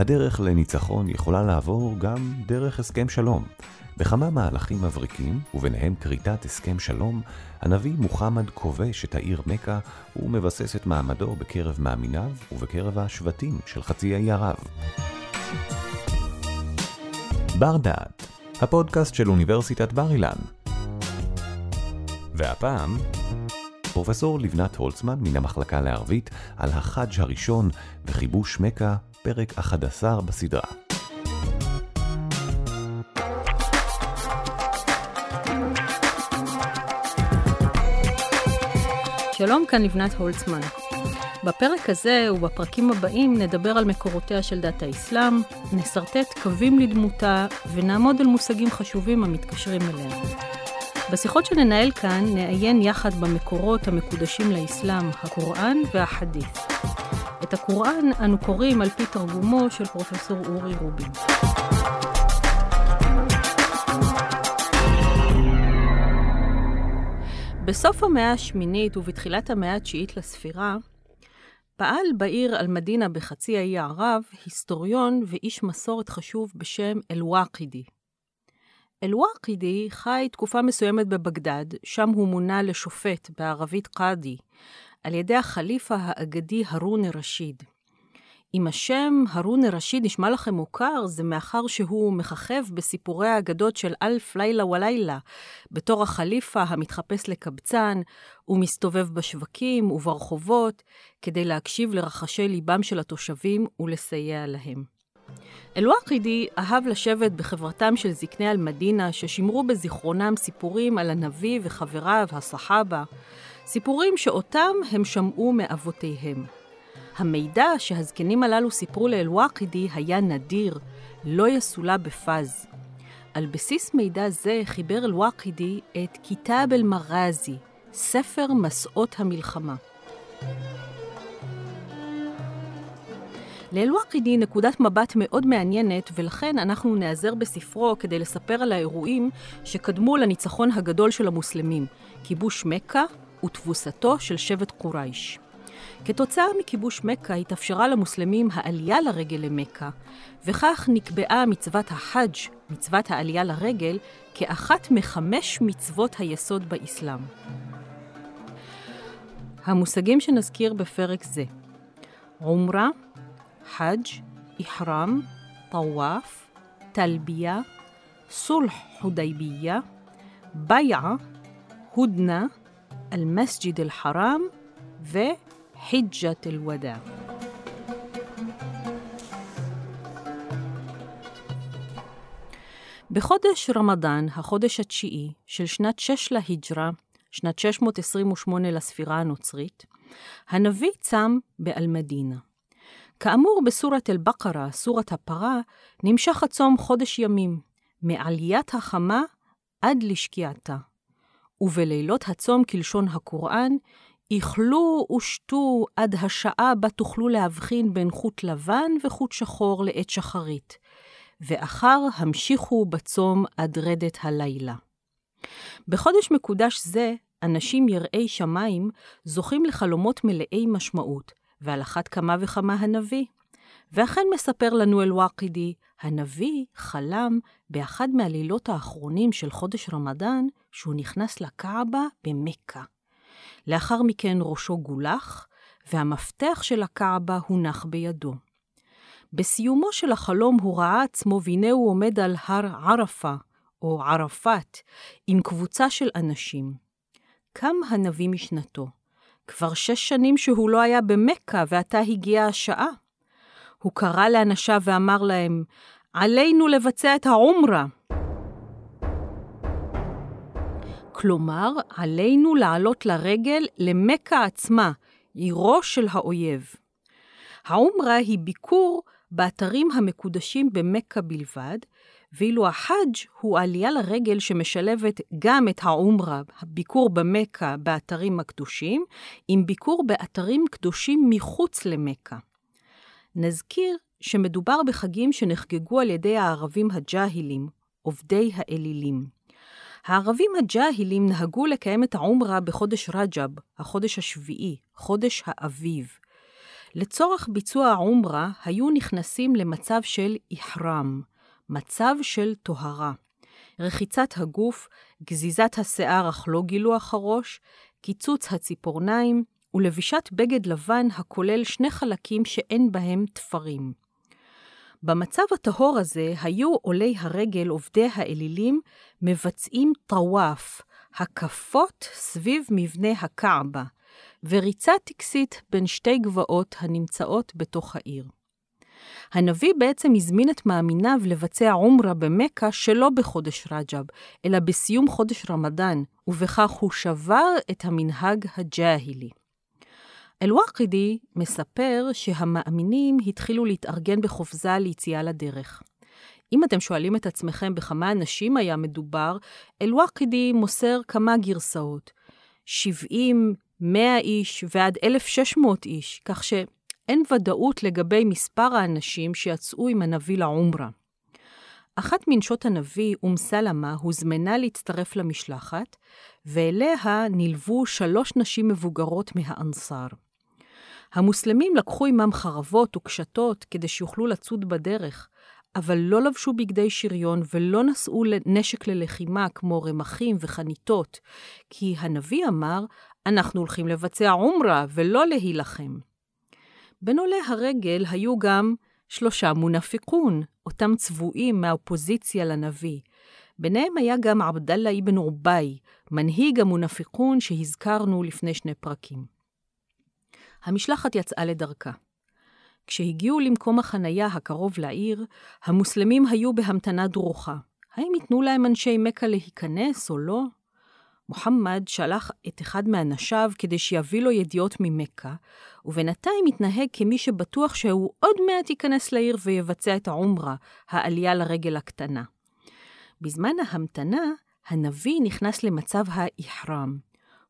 הדרך לניצחון יכולה לעבור גם דרך הסכם שלום. בכמה מהלכים מבריקים, וביניהם כריתת הסכם שלום, הנביא מוחמד כובש את העיר מכה ומבסס את מעמדו בקרב מאמיניו ובקרב השבטים של חצי האי ערב. בר דעת, הפודקאסט של אוניברסיטת בר אילן. והפעם, פרופסור לבנת הולצמן מן המחלקה לערבית על החאג' הראשון וכיבוש מכה, פרק 11 בסדרה. שלום, כאן לבנת הולצמן. בפרק הזה ובפרקים הבאים נדבר על מקורותיה של דת האסלאם, נסרטט קווים לדמותה ונעמוד על מושגים חשובים המתקשרים אליה. בשיחות שננהל כאן נעיין יחד במקורות המקודשים לאסלאם, הקוראן והחדית'. את הקוראן אנו קוראים על פי תרגומו של פרופסור אורי רובין. בסוף המאה השמינית ובתחילת המאה התשיעית לספירה, פעל בעיר אל-מדינה בחצי האי ערב היסטוריון ואיש מסורת חשוב בשם אל-ואקידי. אל-ואקידי חי תקופה מסוימת בבגדד, שם הוא מונה לשופט, בערבית קאדי, על ידי החליפה האגדי הרון א-רשיד. אם השם הרון א-רשיד נשמע לכם מוכר, זה מאחר שהוא מככב בסיפורי האגדות של אלף לילה ולילה, בתור החליפה המתחפש לקבצן, ומסתובב בשווקים וברחובות, כדי להקשיב לרחשי ליבם של התושבים ולסייע להם. אל-ואקידי אהב לשבת בחברתם של זקני אל-מדינה, ששימרו בזיכרונם סיפורים על הנביא וחבריו, הסחאבה, סיפורים שאותם הם שמעו מאבותיהם. המידע שהזקנים הללו סיפרו לאל-ואקידי היה נדיר, לא יסולא בפז. על בסיס מידע זה חיבר אל-ואקידי את כיתאב אל-מרזי, ספר מסעות המלחמה. לאל-ואקידי נקודת מבט מאוד מעניינת, ולכן אנחנו נעזר בספרו כדי לספר על האירועים שקדמו לניצחון הגדול של המוסלמים, כיבוש מכה ותבוסתו של שבט קורייש. כתוצאה מכיבוש מכה התאפשרה למוסלמים העלייה לרגל למכה, וכך נקבעה מצוות החאג', מצוות העלייה לרגל, כאחת מחמש מצוות היסוד באסלאם. המושגים שנזכיר בפרק זה עומרה, חאג', איחרם, טוואף, תלביה, סולח חודייביה, בייעה, הודנה, אל-מסג'ד אל-חרם וחיג'ת אל-ודאע. בחודש רמדאן, החודש התשיעי של שנת 6 להיג'רה, שנת 628 לספירה הנוצרית, הנביא צם באל-מדינה. כאמור בסורת אל-בקרה, סורת הפרה, נמשך הצום חודש ימים, מעליית החמה עד לשקיעתה. ובלילות הצום כלשון הקוראן, איכלו ושתו עד השעה בה תוכלו להבחין בין חוט לבן וחוט שחור לעת שחרית, ואחר המשיכו בצום עד רדת הלילה. בחודש מקודש זה, אנשים יראי שמיים זוכים לחלומות מלאי משמעות, ועל אחת כמה וכמה הנביא. ואכן מספר לנו אל-ואקידי, הנביא חלם באחד מהלילות האחרונים של חודש רמדאן, שהוא נכנס לקעבה במכה. לאחר מכן ראשו גולח, והמפתח של הקעבה הונח בידו. בסיומו של החלום הוא ראה עצמו, והנה הוא עומד על הר ערפה, או ערפאת, עם קבוצה של אנשים. קם הנביא משנתו. כבר שש שנים שהוא לא היה במכה, ועתה הגיעה השעה. הוא קרא לאנשיו ואמר להם, עלינו לבצע את העומרה. כלומר, עלינו לעלות לרגל למכה עצמה, עירו של האויב. העומרה היא ביקור באתרים המקודשים במכה בלבד, ואילו החאג' הוא עלייה לרגל שמשלבת גם את העומרה, הביקור במכה באתרים הקדושים, עם ביקור באתרים קדושים מחוץ למכה. נזכיר שמדובר בחגים שנחגגו על ידי הערבים הג'אהילים, עובדי האלילים. הערבים הג'אהילים נהגו לקיים את העומרה בחודש רג'ב, החודש השביעי, חודש האביב. לצורך ביצוע העומרה היו נכנסים למצב של איחרם, מצב של טהרה. רחיצת הגוף, גזיזת השיער אך לא גילוח הראש, קיצוץ הציפורניים ולבישת בגד לבן הכולל שני חלקים שאין בהם תפרים. במצב הטהור הזה היו עולי הרגל, עובדי האלילים, מבצעים טוואף, הקפות סביב מבנה הקעבה, וריצה טקסית בין שתי גבעות הנמצאות בתוך העיר. הנביא בעצם הזמין את מאמיניו לבצע עומרה במכה שלא בחודש רג'ב, אלא בסיום חודש רמדאן, ובכך הוא שבר את המנהג הג'אהילי. אל-ואקדי מספר שהמאמינים התחילו להתארגן בחופזה ליציאה לדרך. אם אתם שואלים את עצמכם בכמה אנשים היה מדובר, אל-ואקדי מוסר כמה גרסאות. 70, 100 איש ועד 1,600 איש, כך שאין ודאות לגבי מספר האנשים שיצאו עם הנביא לעומרה. אחת מנשות הנביא, אום סלמה, הוזמנה להצטרף למשלחת, ואליה נלוו שלוש נשים מבוגרות מהאנסר. המוסלמים לקחו עמם חרבות וקשתות כדי שיוכלו לצוד בדרך, אבל לא לבשו בגדי שריון ולא נשאו נשק ללחימה כמו רמחים וחניתות, כי הנביא אמר, אנחנו הולכים לבצע עומרה ולא להילחם. בין עולי הרגל היו גם שלושה מונפיקון, אותם צבועים מהאופוזיציה לנביא. ביניהם היה גם עבדאללה אבן עובאי, מנהיג המונפיקון שהזכרנו לפני שני פרקים. המשלחת יצאה לדרכה. כשהגיעו למקום החנייה הקרוב לעיר, המוסלמים היו בהמתנה דרוכה. האם ייתנו להם אנשי מכה להיכנס או לא? מוחמד שלח את אחד מאנשיו כדי שיביא לו ידיעות ממכה, ובינתיים התנהג כמי שבטוח שהוא עוד מעט ייכנס לעיר ויבצע את העומרה, העלייה לרגל הקטנה. בזמן ההמתנה, הנביא נכנס למצב האיחרם.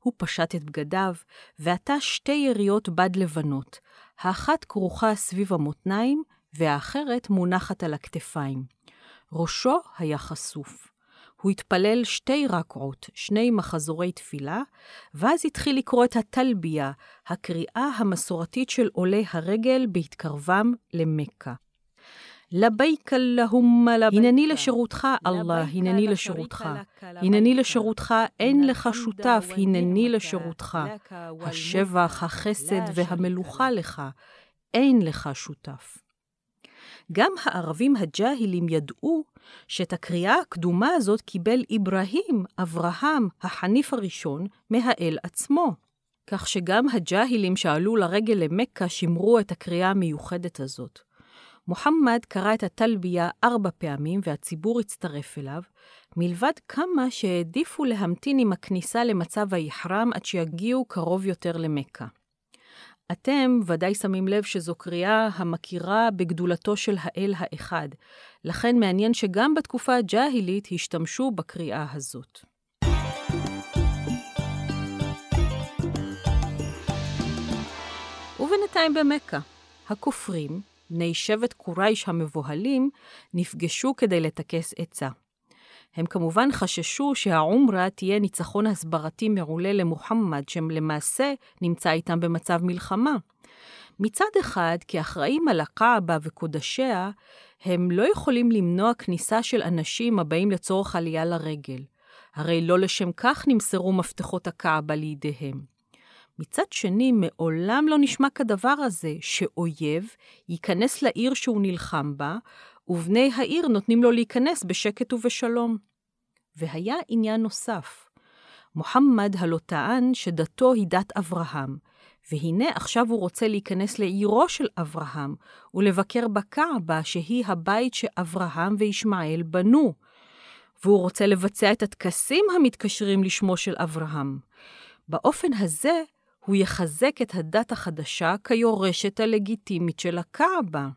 הוא פשט את בגדיו, ועטה שתי יריות בד לבנות, האחת כרוכה סביב המותניים, והאחרת מונחת על הכתפיים. ראשו היה חשוף. הוא התפלל שתי רקעות, שני מחזורי תפילה, ואז התחיל לקרוא את הטלביה, הקריאה המסורתית של עולי הרגל בהתקרבם למכה. לבייק אללהוממה לבייק. הנני לשירותך, אללה, הנני לשירותך. הנני לשירותך, אין לך שותף, הנני לשירותך. השבח, החסד והמלוכה לך, אין לך שותף. גם הערבים הג'אהילים ידעו שאת הקריאה הקדומה הזאת קיבל אברהים, אברהם, החניף הראשון, מהאל עצמו. כך שגם הג'אהילים שעלו לרגל למכה שימרו את הקריאה המיוחדת הזאת. מוחמד קרא את הטלביה ארבע פעמים והציבור הצטרף אליו, מלבד כמה שהעדיפו להמתין עם הכניסה למצב האיחרם עד שיגיעו קרוב יותר למכה. אתם ודאי שמים לב שזו קריאה המכירה בגדולתו של האל האחד, לכן מעניין שגם בתקופה הג'אהילית השתמשו בקריאה הזאת. ובינתיים במכה, הכופרים, בני שבט קורייש המבוהלים, נפגשו כדי לטכס עצה. הם כמובן חששו שהעומרה תהיה ניצחון הסברתי מעולה למוחמד, שלמעשה נמצא איתם במצב מלחמה. מצד אחד, כאחראים על הקעבה וקודשיה, הם לא יכולים למנוע כניסה של אנשים הבאים לצורך עלייה לרגל. הרי לא לשם כך נמסרו מפתחות הקעבה לידיהם. מצד שני, מעולם לא נשמע כדבר הזה, שאויב ייכנס לעיר שהוא נלחם בה, ובני העיר נותנים לו להיכנס בשקט ובשלום. והיה עניין נוסף. מוחמד הלא טען שדתו היא דת אברהם, והנה עכשיו הוא רוצה להיכנס לעירו של אברהם, ולבקר בקעבה שהיא הבית שאברהם וישמעאל בנו. והוא רוצה לבצע את הטקסים המתקשרים לשמו של אברהם. באופן הזה, הוא יחזק את הדת החדשה כיורשת הלגיטימית של הקעבה.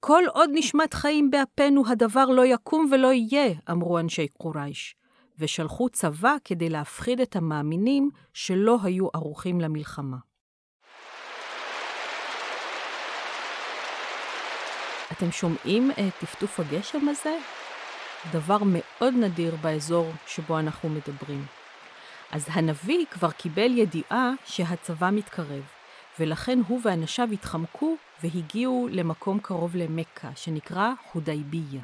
כל עוד נשמת חיים באפינו, הדבר לא יקום ולא יהיה, אמרו אנשי קורייש, ושלחו צבא כדי להפחיד את המאמינים שלא היו ערוכים למלחמה. אתם שומעים את טפטוף הגשם הזה? דבר מאוד נדיר באזור שבו אנחנו מדברים. אז הנביא כבר קיבל ידיעה שהצבא מתקרב, ולכן הוא ואנשיו התחמקו והגיעו למקום קרוב למכה, שנקרא חודייביה.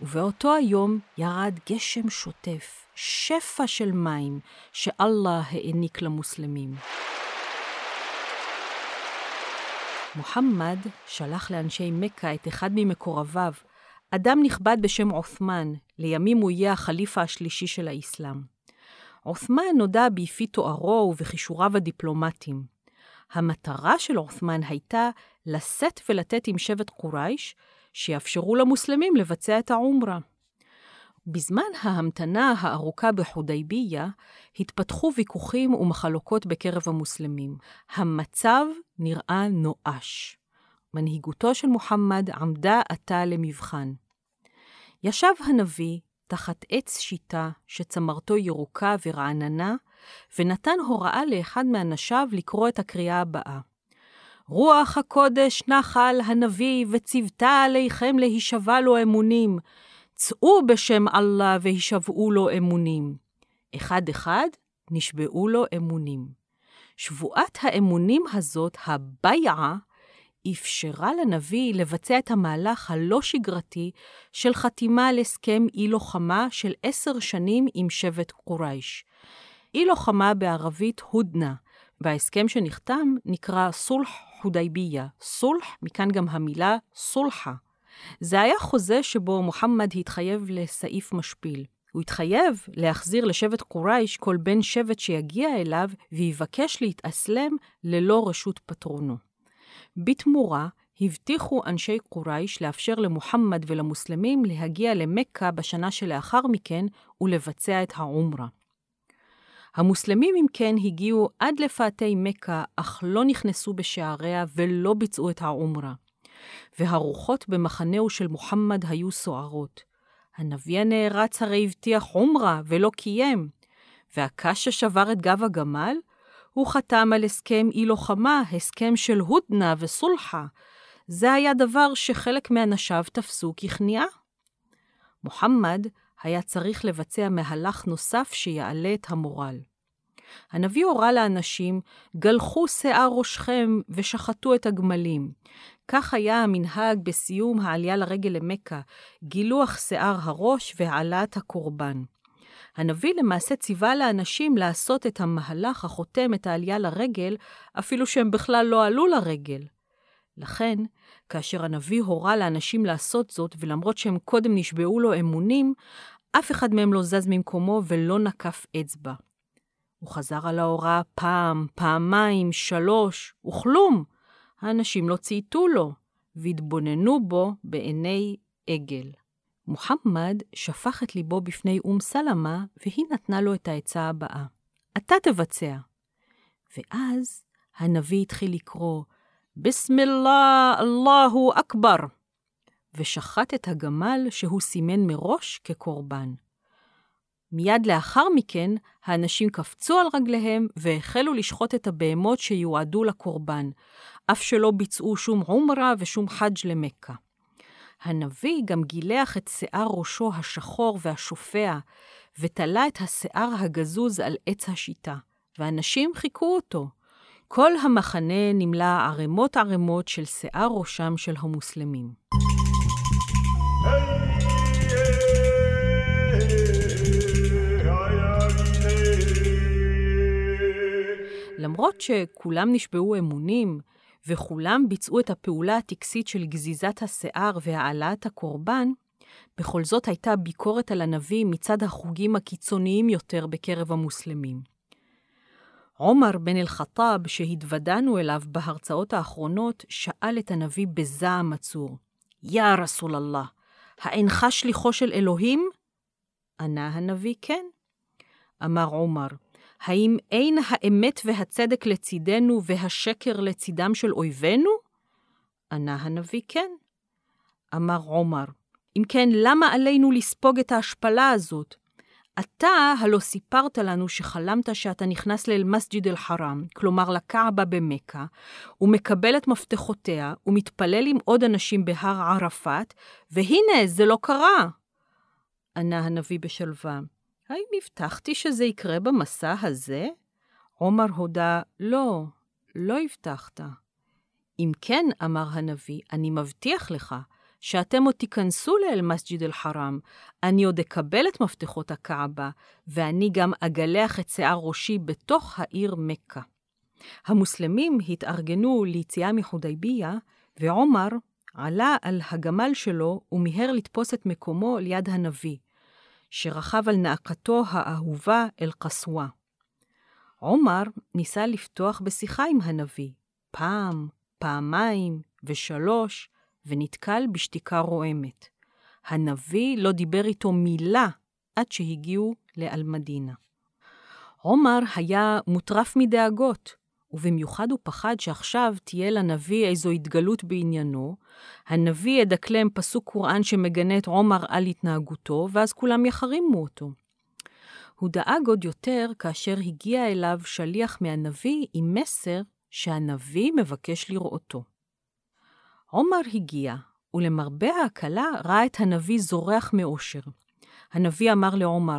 ובאותו היום ירד גשם שוטף, שפע של מים, שאללה העניק למוסלמים. מוחמד שלח לאנשי מכה את אחד ממקורביו, אדם נכבד בשם עות'מן, לימים הוא יהיה החליפה השלישי של האסלאם. עות'מן נודע ביפי תוארו ובכישוריו הדיפלומטיים. המטרה של עות'מן הייתה לשאת ולתת עם שבט קורייש, שיאפשרו למוסלמים לבצע את העומרה. בזמן ההמתנה הארוכה בחודייביה, התפתחו ויכוחים ומחלוקות בקרב המוסלמים. המצב נראה נואש. מנהיגותו של מוחמד עמדה עתה למבחן. ישב הנביא תחת עץ שיטה שצמרתו ירוקה ורעננה, ונתן הוראה לאחד מאנשיו לקרוא את הקריאה הבאה: רוח הקודש נחה על הנביא וציוותה עליכם להישבע לו אמונים. צאו בשם אללה והישבעו לו אמונים. אחד-אחד נשבעו לו אמונים. שבועת האמונים הזאת, הבייעה, אפשרה לנביא לבצע את המהלך הלא שגרתי של חתימה על הסכם אי-לוחמה של עשר שנים עם שבט קורייש. אי-לוחמה בערבית הודנה, וההסכם שנחתם נקרא סולח חודייביה. סולח, מכאן גם המילה סולחה. זה היה חוזה שבו מוחמד התחייב לסעיף משפיל. הוא התחייב להחזיר לשבט קורייש כל בן שבט שיגיע אליו ויבקש להתאסלם ללא רשות פטרונו. בתמורה, הבטיחו אנשי קורייש לאפשר למוחמד ולמוסלמים להגיע למכה בשנה שלאחר מכן ולבצע את העומרה. המוסלמים, אם כן, הגיעו עד לפאתי מכה, אך לא נכנסו בשעריה ולא ביצעו את העומרה. והרוחות במחנהו של מוחמד היו סוערות. הנביא הנערץ הרי הבטיח עומרה ולא קיים, והקש ששבר את גב הגמל, הוא חתם על הסכם אי-לוחמה, הסכם של הודנה וסולחה. זה היה דבר שחלק מאנשיו תפסו ככניעה. מוחמד היה צריך לבצע מהלך נוסף שיעלה את המורל. הנביא הורה לאנשים, גלחו שיער ראשכם ושחטו את הגמלים. כך היה המנהג בסיום העלייה לרגל למכה, גילוח שיער הראש והעלאת הקורבן. הנביא למעשה ציווה לאנשים לעשות את המהלך החותם את העלייה לרגל, אפילו שהם בכלל לא עלו לרגל. לכן, כאשר הנביא הורה לאנשים לעשות זאת, ולמרות שהם קודם נשבעו לו אמונים, אף אחד מהם לא זז ממקומו ולא נקף אצבע. הוא חזר על ההוראה פעם, פעמיים, שלוש, וכלום. האנשים לא צייתו לו, והתבוננו בו בעיני עגל. מוחמד שפך את ליבו בפני אום סלמה, והיא נתנה לו את העצה הבאה: אתה תבצע. ואז הנביא התחיל לקרוא, בסמילlah, אללהו אכבר, ושחט את הגמל שהוא סימן מראש כקורבן. מיד לאחר מכן, האנשים קפצו על רגליהם והחלו לשחוט את הבהמות שיועדו לקורבן, אף שלא ביצעו שום עומרה ושום חאג' למכה. הנביא גם גילח את שיער ראשו השחור והשופע, ותלה את השיער הגזוז על עץ השיטה, ואנשים חיכו אותו. כל המחנה נמלא ערימות ערימות של שיער ראשם של המוסלמים. למרות שכולם נשבעו אמונים, וכולם ביצעו את הפעולה הטקסית של גזיזת השיער והעלאת הקורבן, בכל זאת הייתה ביקורת על הנביא מצד החוגים הקיצוניים יותר בקרב המוסלמים. עומר בן אל-חטאב, שהתוודענו אליו בהרצאות האחרונות, שאל את הנביא בזעם עצור, יא רסול אללה, האינך שליחו של אלוהים? ענה הנביא, כן. אמר עומר, האם אין האמת והצדק לצידנו והשקר לצידם של אויבינו? ענה הנביא כן. אמר עומר, אם כן, למה עלינו לספוג את ההשפלה הזאת? אתה הלא סיפרת לנו שחלמת שאתה נכנס לאל-מסג'ד אל-חרם, כלומר לקעבה במכה, ומקבל את מפתחותיה, ומתפלל עם עוד אנשים בהר ערפאת, והנה, זה לא קרה. ענה הנביא בשלווה, האם הבטחתי שזה יקרה במסע הזה? עומר הודה, לא, לא הבטחת. אם כן, אמר הנביא, אני מבטיח לך שאתם עוד תיכנסו לאל-מסג'יד אל-חרם, אני עוד אקבל את מפתחות הקעבה, ואני גם אגלח את שיער ראשי בתוך העיר מכה. המוסלמים התארגנו ליציאה מחודייביה, ועומר עלה על הגמל שלו ומיהר לתפוס את מקומו ליד הנביא, שרכב על נאקתו האהובה אל-קסווה. עומר ניסה לפתוח בשיחה עם הנביא, פעם, פעמיים ושלוש, ונתקל בשתיקה רועמת. הנביא לא דיבר איתו מילה עד שהגיעו לאלמדינה. עומר היה מוטרף מדאגות, ובמיוחד הוא פחד שעכשיו תהיה לנביא איזו התגלות בעניינו, הנביא ידקלם פסוק קוראן שמגנה את עומר על התנהגותו, ואז כולם יחרימו אותו. הוא דאג עוד יותר כאשר הגיע אליו שליח מהנביא עם מסר שהנביא מבקש לראותו. עומר הגיע, ולמרבה ההקלה ראה את הנביא זורח מאושר. הנביא אמר לעומר,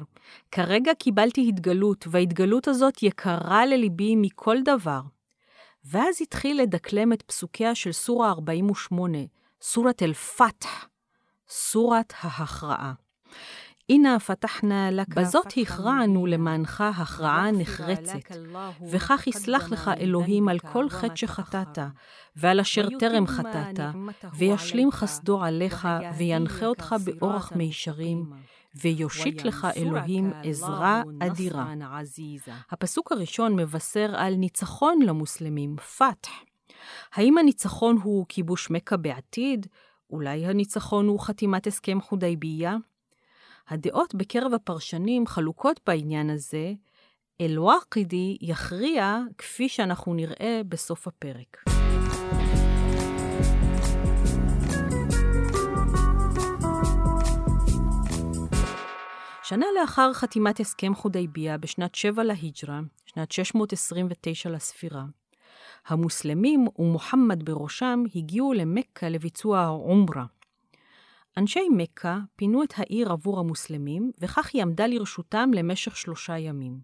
כרגע קיבלתי התגלות, וההתגלות הזאת יקרה לליבי מכל דבר. ואז התחיל לדקלם את פסוקיה של סורה 48, סורת אל-פתח, סורת ההכרעה. הנה פתחנה לך, בזאת הכרענו למענך הכרעה נחרצת, וכך יסלח לך אלוהים על כל חטא שחטאת, ועל אשר טרם חטאת, וישלים חסדו עליך, וינחה אותך באורח מישרים, ויושיט לך אלוהים עזרה אדירה. הפסוק הראשון מבשר על ניצחון למוסלמים, פתח. האם הניצחון הוא כיבוש מכה בעתיד? אולי הניצחון הוא חתימת הסכם חודייביה? הדעות בקרב הפרשנים חלוקות בעניין הזה, אל-ואקידי יכריע כפי שאנחנו נראה בסוף הפרק. שנה לאחר חתימת הסכם חודייביה בשנת 7 להיג'רה, שנת 629 לספירה, המוסלמים ומוחמד בראשם הגיעו למכה לביצוע העומרה. אנשי מכה פינו את העיר עבור המוסלמים, וכך היא עמדה לרשותם למשך שלושה ימים.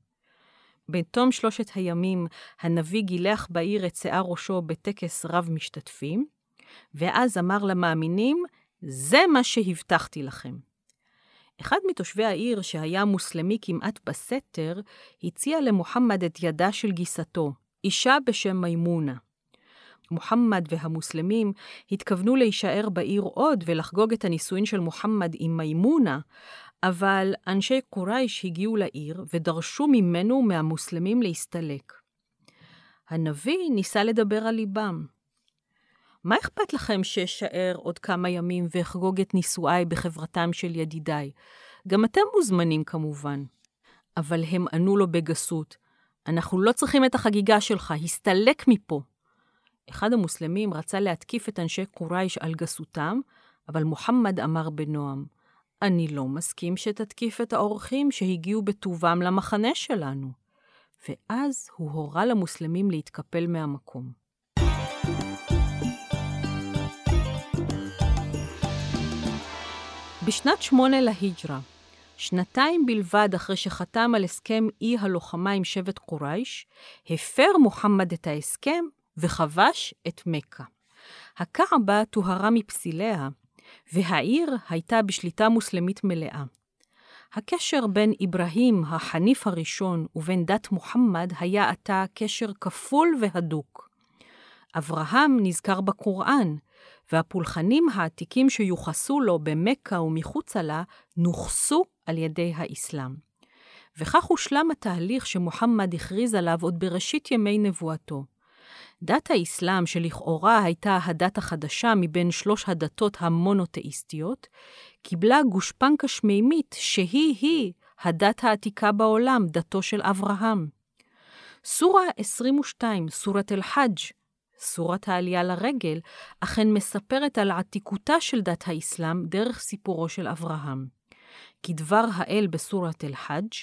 בתום שלושת הימים, הנביא גילח בעיר את שיער ראשו בטקס רב משתתפים, ואז אמר למאמינים, זה מה שהבטחתי לכם. אחד מתושבי העיר, שהיה מוסלמי כמעט בסתר, הציע למוחמד את ידה של גיסתו, אישה בשם מימונה. מוחמד והמוסלמים התכוונו להישאר בעיר עוד ולחגוג את הנישואין של מוחמד עם מימונה, אבל אנשי קורייש הגיעו לעיר ודרשו ממנו ומהמוסלמים להסתלק. הנביא ניסה לדבר על ליבם. מה אכפת לכם שאשאר עוד כמה ימים ואחגוג את נישואיי בחברתם של ידידיי? גם אתם מוזמנים כמובן. אבל הם ענו לו בגסות, אנחנו לא צריכים את החגיגה שלך, הסתלק מפה. אחד המוסלמים רצה להתקיף את אנשי קורייש על גסותם, אבל מוחמד אמר בנועם, אני לא מסכים שתתקיף את האורחים שהגיעו בטובם למחנה שלנו. ואז הוא הורה למוסלמים להתקפל מהמקום. בשנת שמונה להיג'רה, שנתיים בלבד אחרי שחתם על הסכם אי הלוחמה עם שבט קורייש, הפר מוחמד את ההסכם וכבש את מכה. הקעבה טוהרה מפסיליה, והעיר הייתה בשליטה מוסלמית מלאה. הקשר בין אברהים, החניף הראשון, ובין דת מוחמד היה עתה קשר כפול והדוק. אברהם נזכר בקוראן, והפולחנים העתיקים שיוחסו לו במכה ומחוצה לה, נוכסו על ידי האסלאם. וכך הושלם התהליך שמוחמד הכריז עליו עוד בראשית ימי נבואתו. דת האסלאם, שלכאורה הייתה הדת החדשה מבין שלוש הדתות המונותאיסטיות, קיבלה גושפנקה שמימית שהיא-היא הדת העתיקה בעולם, דתו של אברהם. סורה 22, סורת אל-חאג', סורת העלייה לרגל, אכן מספרת על עתיקותה של דת האסלאם דרך סיפורו של אברהם. כדבר האל בסורת אל-חאג',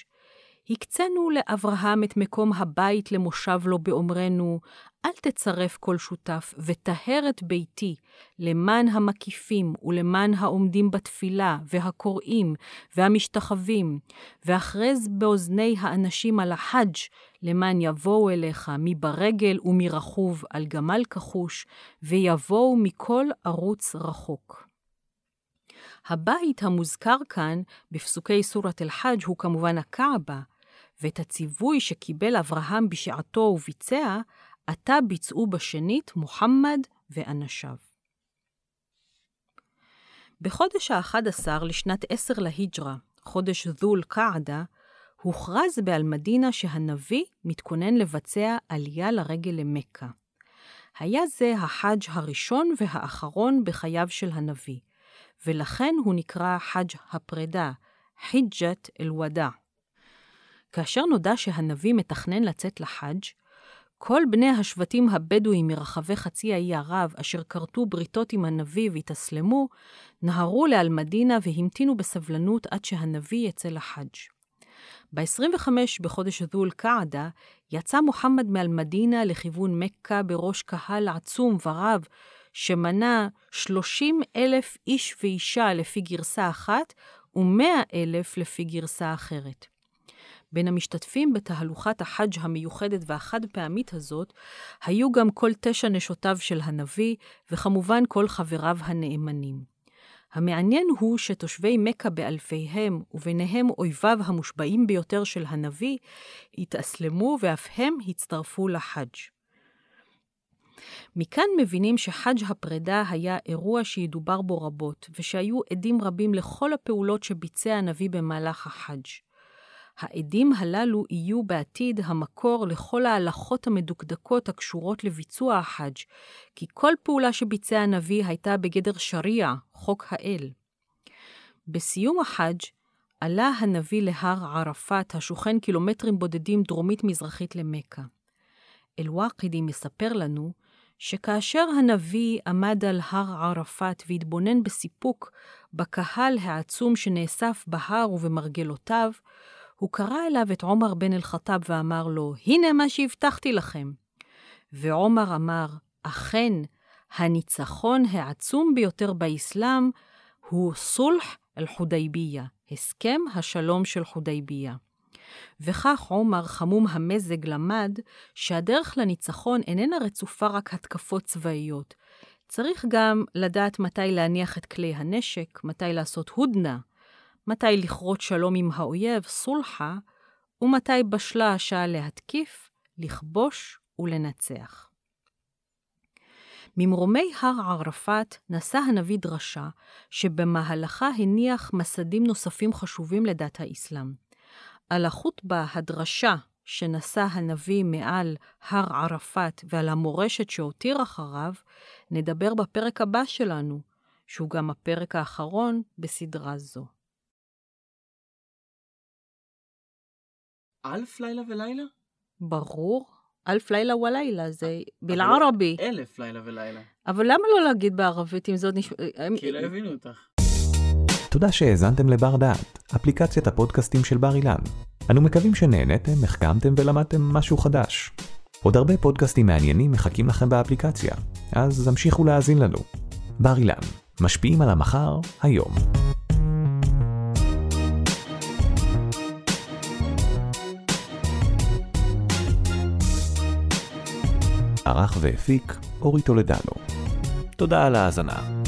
הקצינו לאברהם את מקום הבית למושב לו באומרנו, אל תצרף כל שותף, וטהר את ביתי, למען המקיפים ולמען העומדים בתפילה, והקוראים, והמשתחווים, והכרז באוזני האנשים על החאג', למען יבואו אליך מברגל ומרכוב על גמל כחוש, ויבואו מכל ערוץ רחוק. הבית המוזכר כאן בפסוקי סורת אל-חאג' הוא כמובן הקעבה, ואת הציווי שקיבל אברהם בשעתו וביצע, עתה ביצעו בשנית מוחמד ואנשיו. בחודש ה-11 לשנת 10 להיג'רה, חודש זול קעדה, הוכרז באל-מדינה שהנביא מתכונן לבצע עלייה לרגל למכה. היה זה החאג' הראשון והאחרון בחייו של הנביא, ולכן הוא נקרא חאג' הפרידה, חיג'ת אל-ודע. כאשר נודע שהנביא מתכנן לצאת לחאג', כל בני השבטים הבדואים מרחבי חצי האי ערב, אשר כרתו בריתות עם הנביא והתאסלמו, נהרו לאל-מדינה והמתינו בסבלנות עד שהנביא יצא לחאג'. ב-25 בחודש זול קעדה, יצא מוחמד מאל-מדינה לכיוון מכה בראש קהל עצום ורב, שמנה 30 אלף איש ואישה לפי גרסה אחת, ו-100 אלף לפי גרסה אחרת. בין המשתתפים בתהלוכת החאג' המיוחדת והחד פעמית הזאת, היו גם כל תשע נשותיו של הנביא, וכמובן כל חבריו הנאמנים. המעניין הוא שתושבי מכה באלפיהם, וביניהם אויביו המושבעים ביותר של הנביא, התאסלמו ואף הם הצטרפו לחאג'. מכאן מבינים שחאג' הפרידה היה אירוע שידובר בו רבות, ושהיו עדים רבים לכל הפעולות שביצע הנביא במהלך החאג'. העדים הללו יהיו בעתיד המקור לכל ההלכות המדוקדקות הקשורות לביצוע החאג', כי כל פעולה שביצע הנביא הייתה בגדר שריעה, חוק האל. בסיום החאג' עלה הנביא להר ערפאת, השוכן קילומטרים בודדים דרומית-מזרחית למכה. אל-ואקדי מספר לנו שכאשר הנביא עמד על הר ערפאת והתבונן בסיפוק בקהל העצום שנאסף בהר ובמרגלותיו, הוא קרא אליו את עומר בן אל-חטאב ואמר לו, הנה מה שהבטחתי לכם. ועומר אמר, אכן, הניצחון העצום ביותר באסלאם הוא סולח אל-חודייביה, הסכם השלום של חודייביה. וכך עומר, חמום המזג, למד שהדרך לניצחון איננה רצופה רק התקפות צבאיות. צריך גם לדעת מתי להניח את כלי הנשק, מתי לעשות הודנה, מתי לכרות שלום עם האויב, סולחה, ומתי בשלה השעה להתקיף, לכבוש ולנצח. ממרומי הר ערפאת נשא הנביא דרשה, שבמהלכה הניח מסדים נוספים חשובים לדת האסלאם. על החוטבה הדרשה שנשא הנביא מעל הר ערפאת ועל המורשת שהותיר אחריו, נדבר בפרק הבא שלנו, שהוא גם הפרק האחרון בסדרה זו. אלף לילה ולילה? ברור. אלף לילה ולילה, זה בלערבי. אלף לילה ולילה. אבל למה לא להגיד בערבית אם זאת נשמע... כי לא הבינו אותך. תודה שהאזנתם לבר דעת, אפליקציית הפודקאסטים של בר אילן. אנו מקווים שנהנתם, החכמתם ולמדתם משהו חדש. עוד הרבה פודקאסטים מעניינים מחכים לכם באפליקציה, אז המשיכו להאזין לנו. בר אילן, משפיעים על המחר, היום. ערך והפיק אורי טולדנו. תודה על ההאזנה.